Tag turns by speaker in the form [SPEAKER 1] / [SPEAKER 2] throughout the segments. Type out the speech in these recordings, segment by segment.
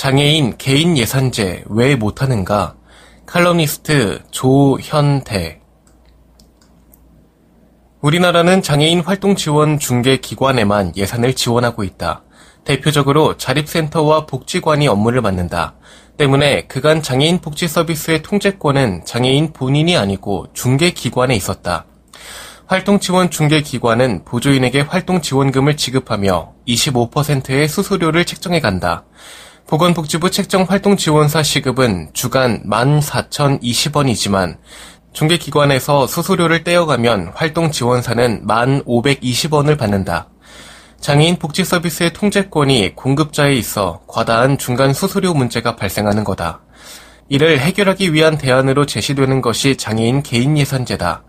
[SPEAKER 1] 장애인 개인 예산제 왜 못하는가? 칼럼니스트 조현대 우리나라는 장애인 활동 지원 중개 기관에만 예산을 지원하고 있다. 대표적으로 자립센터와 복지관이 업무를 맡는다. 때문에 그간 장애인 복지 서비스의 통제권은 장애인 본인이 아니고 중개 기관에 있었다. 활동 지원 중개 기관은 보조인에게 활동 지원금을 지급하며 25%의 수수료를 책정해 간다. 보건복지부 책정활동지원사 시급은 주간 14,020원이지만 중개기관에서 수수료를 떼어가면 활동지원사는 1,520원을 받는다. 장애인 복지 서비스의 통제권이 공급자에 있어 과다한 중간 수수료 문제가 발생하는 거다. 이를 해결하기 위한 대안으로 제시되는 것이 장애인 개인 예산제다.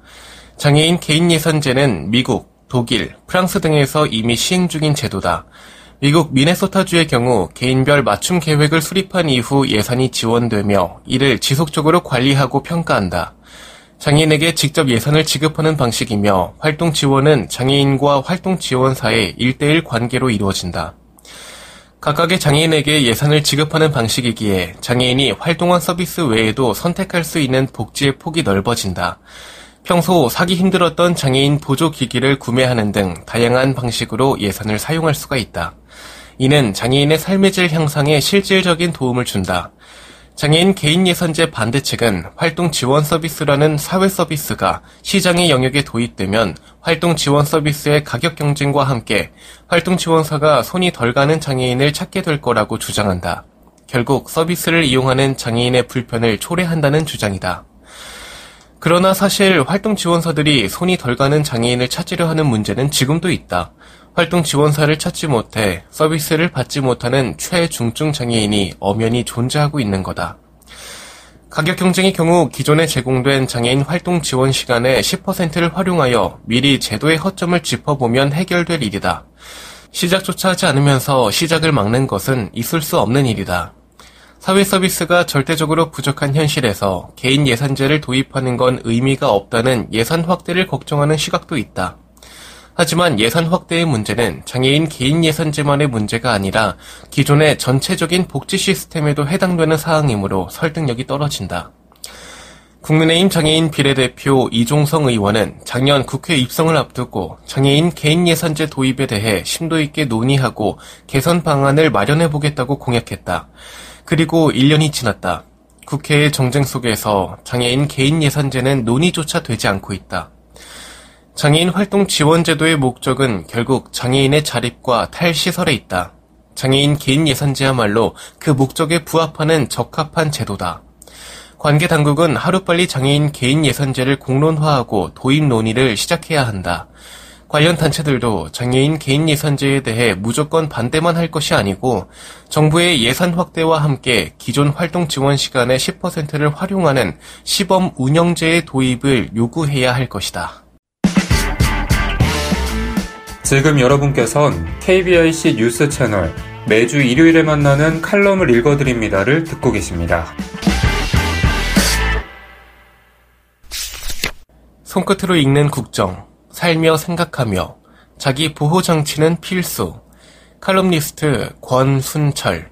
[SPEAKER 1] 장애인 개인 예산제는 미국, 독일, 프랑스 등에서 이미 시행 중인 제도다. 미국 미네소타주의 경우 개인별 맞춤 계획을 수립한 이후 예산이 지원되며 이를 지속적으로 관리하고 평가한다. 장애인에게 직접 예산을 지급하는 방식이며 활동 지원은 장애인과 활동 지원사의 1대1 관계로 이루어진다. 각각의 장애인에게 예산을 지급하는 방식이기에 장애인이 활동한 서비스 외에도 선택할 수 있는 복지의 폭이 넓어진다. 평소 사기 힘들었던 장애인 보조 기기를 구매하는 등 다양한 방식으로 예산을 사용할 수가 있다. 이는 장애인의 삶의 질 향상에 실질적인 도움을 준다. 장애인 개인 예산제 반대책은 활동 지원 서비스라는 사회 서비스가 시장의 영역에 도입되면 활동 지원 서비스의 가격 경쟁과 함께 활동 지원사가 손이 덜 가는 장애인을 찾게 될 거라고 주장한다. 결국 서비스를 이용하는 장애인의 불편을 초래한다는 주장이다. 그러나 사실 활동 지원사들이 손이 덜 가는 장애인을 찾으려 하는 문제는 지금도 있다. 활동 지원사를 찾지 못해 서비스를 받지 못하는 최중증 장애인이 엄연히 존재하고 있는 거다. 가격 경쟁의 경우 기존에 제공된 장애인 활동 지원 시간의 10%를 활용하여 미리 제도의 허점을 짚어보면 해결될 일이다. 시작조차 하지 않으면서 시작을 막는 것은 있을 수 없는 일이다. 사회 서비스가 절대적으로 부족한 현실에서 개인 예산제를 도입하는 건 의미가 없다는 예산 확대를 걱정하는 시각도 있다. 하지만 예산 확대의 문제는 장애인 개인 예산제만의 문제가 아니라 기존의 전체적인 복지 시스템에도 해당되는 사항이므로 설득력이 떨어진다. 국민의힘 장애인 비례대표 이종성 의원은 작년 국회 입성을 앞두고 장애인 개인 예산제 도입에 대해 심도 있게 논의하고 개선 방안을 마련해 보겠다고 공약했다. 그리고 1년이 지났다. 국회의 정쟁 속에서 장애인 개인 예산제는 논의조차 되지 않고 있다. 장애인 활동 지원 제도의 목적은 결국 장애인의 자립과 탈시설에 있다. 장애인 개인 예산제야말로 그 목적에 부합하는 적합한 제도다. 관계 당국은 하루빨리 장애인 개인 예산제를 공론화하고 도입 논의를 시작해야 한다. 관련 단체들도 장애인 개인 예산제에 대해 무조건 반대만 할 것이 아니고 정부의 예산 확대와 함께 기존 활동 지원 시간의 10%를 활용하는 시범 운영제의 도입을 요구해야 할 것이다.
[SPEAKER 2] 지금 여러분께선 KBIC 뉴스 채널 매주 일요일에 만나는 칼럼을 읽어드립니다를 듣고 계십니다.
[SPEAKER 1] 손끝으로 읽는 국정, 살며 생각하며 자기 보호 장치는 필수. 칼럼니스트 권순철.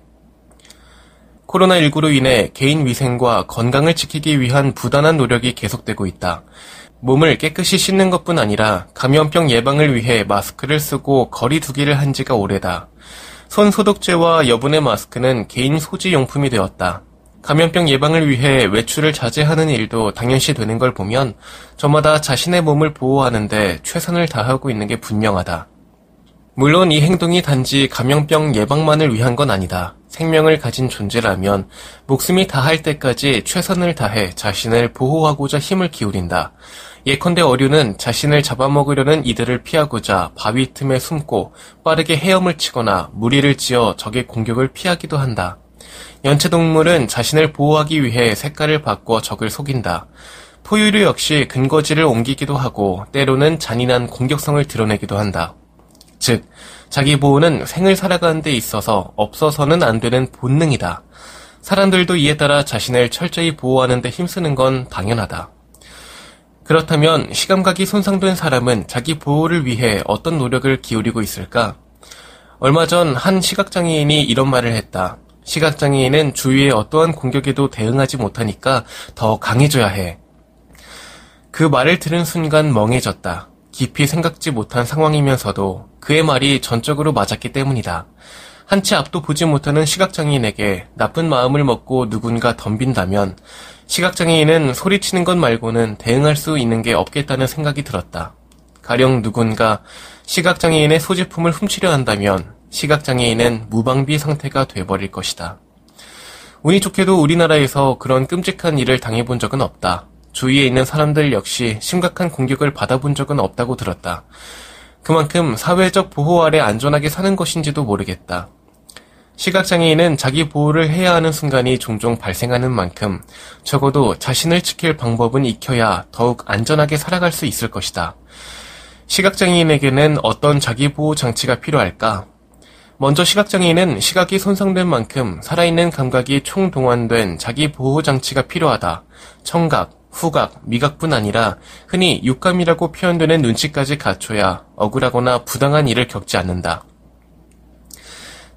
[SPEAKER 1] 코로나19로 인해 개인 위생과 건강을 지키기 위한 부단한 노력이 계속되고 있다. 몸을 깨끗이 씻는 것뿐 아니라 감염병 예방을 위해 마스크를 쓰고 거리 두기를 한 지가 오래다. 손 소독제와 여분의 마스크는 개인 소지 용품이 되었다. 감염병 예방을 위해 외출을 자제하는 일도 당연시 되는 걸 보면 저마다 자신의 몸을 보호하는데 최선을 다하고 있는 게 분명하다. 물론 이 행동이 단지 감염병 예방만을 위한 건 아니다. 생명을 가진 존재라면 목숨이 다할 때까지 최선을 다해 자신을 보호하고자 힘을 기울인다. 예컨대 어류는 자신을 잡아먹으려는 이들을 피하고자 바위 틈에 숨고 빠르게 헤엄을 치거나 무리를 지어 적의 공격을 피하기도 한다. 연체동물은 자신을 보호하기 위해 색깔을 바꿔 적을 속인다. 포유류 역시 근거지를 옮기기도 하고 때로는 잔인한 공격성을 드러내기도 한다. 즉, 자기 보호는 생을 살아가는 데 있어서 없어서는 안 되는 본능이다. 사람들도 이에 따라 자신을 철저히 보호하는 데 힘쓰는 건 당연하다. 그렇다면 시감각이 손상된 사람은 자기 보호를 위해 어떤 노력을 기울이고 있을까? 얼마 전 한 시각장애인이 이런 말을 했다. 시각장애인은 주위의 어떠한 공격에도 대응하지 못하니까 더 강해져야 해. 그 말을 들은 순간 멍해졌다. 깊이 생각지 못한 상황이면서도 그의 말이 전적으로 맞았기 때문이다. 한치 앞도 보지 못하는 시각장애인에게 나쁜 마음을 먹고 누군가 덤빈다면 시각장애인은 소리치는 것 말고는 대응할 수 있는 게 없겠다는 생각이 들었다. 가령 누군가 시각장애인의 소지품을 훔치려 한다면 시각장애인은 무방비 상태가 돼버릴 것이다. 운이 좋게도 우리나라에서 그런 끔찍한 일을 당해본 적은 없다. 주위에 있는 사람들 역시 심각한 공격을 받아본 적은 없다고 들었다. 그만큼 사회적 보호 아래 안전하게 사는 것인지도 모르겠다. 시각장애인은 자기 보호를 해야 하는 순간이 종종 발생하는 만큼 적어도 자신을 지킬 방법은 익혀야 더욱 안전하게 살아갈 수 있을 것이다. 시각장애인에게는 어떤 자기 보호 장치가 필요할까? 먼저 시각장애인은 시각이 손상된 만큼 살아있는 감각이 총동원된 자기 보호 장치가 필요하다. 청각, 후각, 미각뿐 아니라 흔히 육감이라고 표현되는 눈치까지 갖춰야 억울하거나 부당한 일을 겪지 않는다.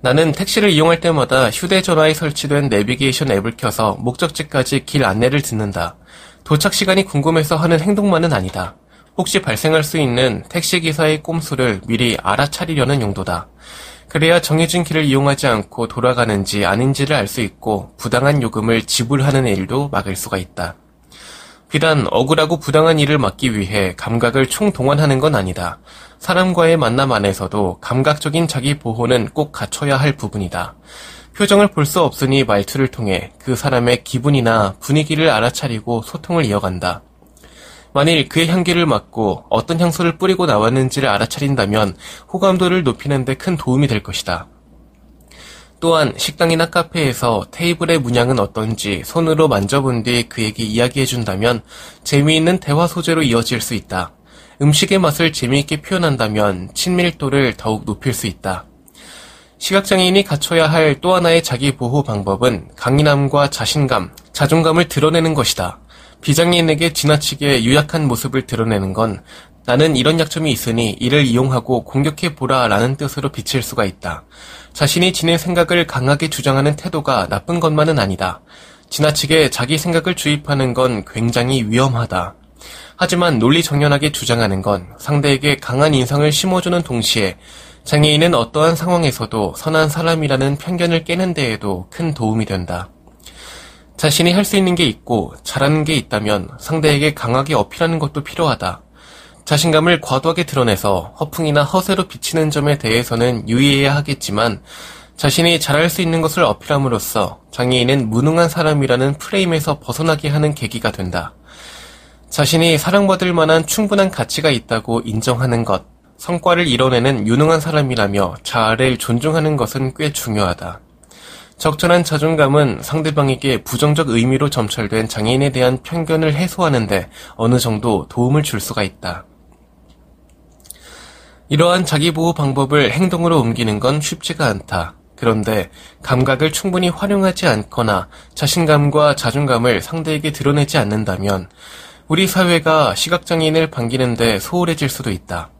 [SPEAKER 1] 나는 택시를 이용할 때마다 휴대전화에 설치된 내비게이션 앱을 켜서 목적지까지 길 안내를 듣는다. 도착 시간이 궁금해서 하는 행동만은 아니다. 혹시 발생할 수 있는 택시기사의 꼼수를 미리 알아차리려는 용도다. 그래야 정해진 길을 이용하지 않고 돌아가는지 아닌지를 알 수 있고 부당한 요금을 지불하는 일도 막을 수가 있다. 비단 억울하고 부당한 일을 막기 위해 감각을 총동원하는 건 아니다. 사람과의 만남 안에서도 감각적인 자기 보호는 꼭 갖춰야 할 부분이다. 표정을 볼 수 없으니 말투를 통해 그 사람의 기분이나 분위기를 알아차리고 소통을 이어간다. 만일 그의 향기를 맡고 어떤 향수를 뿌리고 나왔는지를 알아차린다면 호감도를 높이는 데 큰 도움이 될 것이다. 또한 식당이나 카페에서 테이블의 문양은 어떤지 손으로 만져본 뒤 그에게 이야기해준다면 재미있는 대화 소재로 이어질 수 있다. 음식의 맛을 재미있게 표현한다면 친밀도를 더욱 높일 수 있다. 시각장애인이 갖춰야 할 또 하나의 자기 보호 방법은 강인함과 자신감, 자존감을 드러내는 것이다. 비장애인에게 지나치게 유약한 모습을 드러내는 건 나는 이런 약점이 있으니 이를 이용하고 공격해 보라 라는 뜻으로 비칠 수가 있다. 자신이 지닌 생각을 강하게 주장하는 태도가 나쁜 것만은 아니다. 지나치게 자기 생각을 주입하는 건 굉장히 위험하다. 하지만 논리 정연하게 주장하는 건 상대에게 강한 인상을 심어주는 동시에 장애인은 어떠한 상황에서도 선한 사람이라는 편견을 깨는 데에도 큰 도움이 된다. 자신이 할 수 있는 게 있고 잘하는 게 있다면 상대에게 강하게 어필하는 것도 필요하다. 자신감을 과도하게 드러내서 허풍이나 허세로 비치는 점에 대해서는 유의해야 하겠지만 자신이 잘할 수 있는 것을 어필함으로써 장애인은 무능한 사람이라는 프레임에서 벗어나게 하는 계기가 된다. 자신이 사랑받을 만한 충분한 가치가 있다고 인정하는 것, 성과를 이뤄내는 유능한 사람이라며 자아를 존중하는 것은 꽤 중요하다. 적절한 자존감은 상대방에게 부정적 의미로 점철된 장애인에 대한 편견을 해소하는데 어느 정도 도움을 줄 수가 있다. 이러한 자기보호 방법을 행동으로 옮기는 건 쉽지가 않다. 그런데 감각을 충분히 활용하지 않거나 자신감과 자존감을 상대에게 드러내지 않는다면 우리 사회가 시각장애인을 반기는데 소홀해질 수도 있다.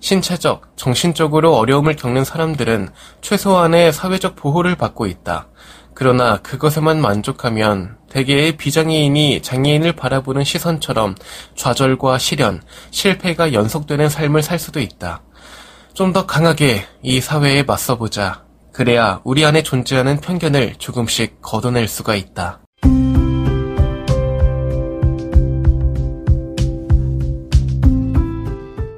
[SPEAKER 1] 신체적, 정신적으로 어려움을 겪는 사람들은 최소한의 사회적 보호를 받고 있다. 그러나 그것에만 만족하면 대개의 비장애인이 장애인을 바라보는 시선처럼 좌절과 실현, 실패가 연속되는 삶을 살 수도 있다. 좀 더 강하게 이 사회에 맞서보자. 그래야 우리 안에 존재하는 편견을 조금씩 걷어낼 수가 있다.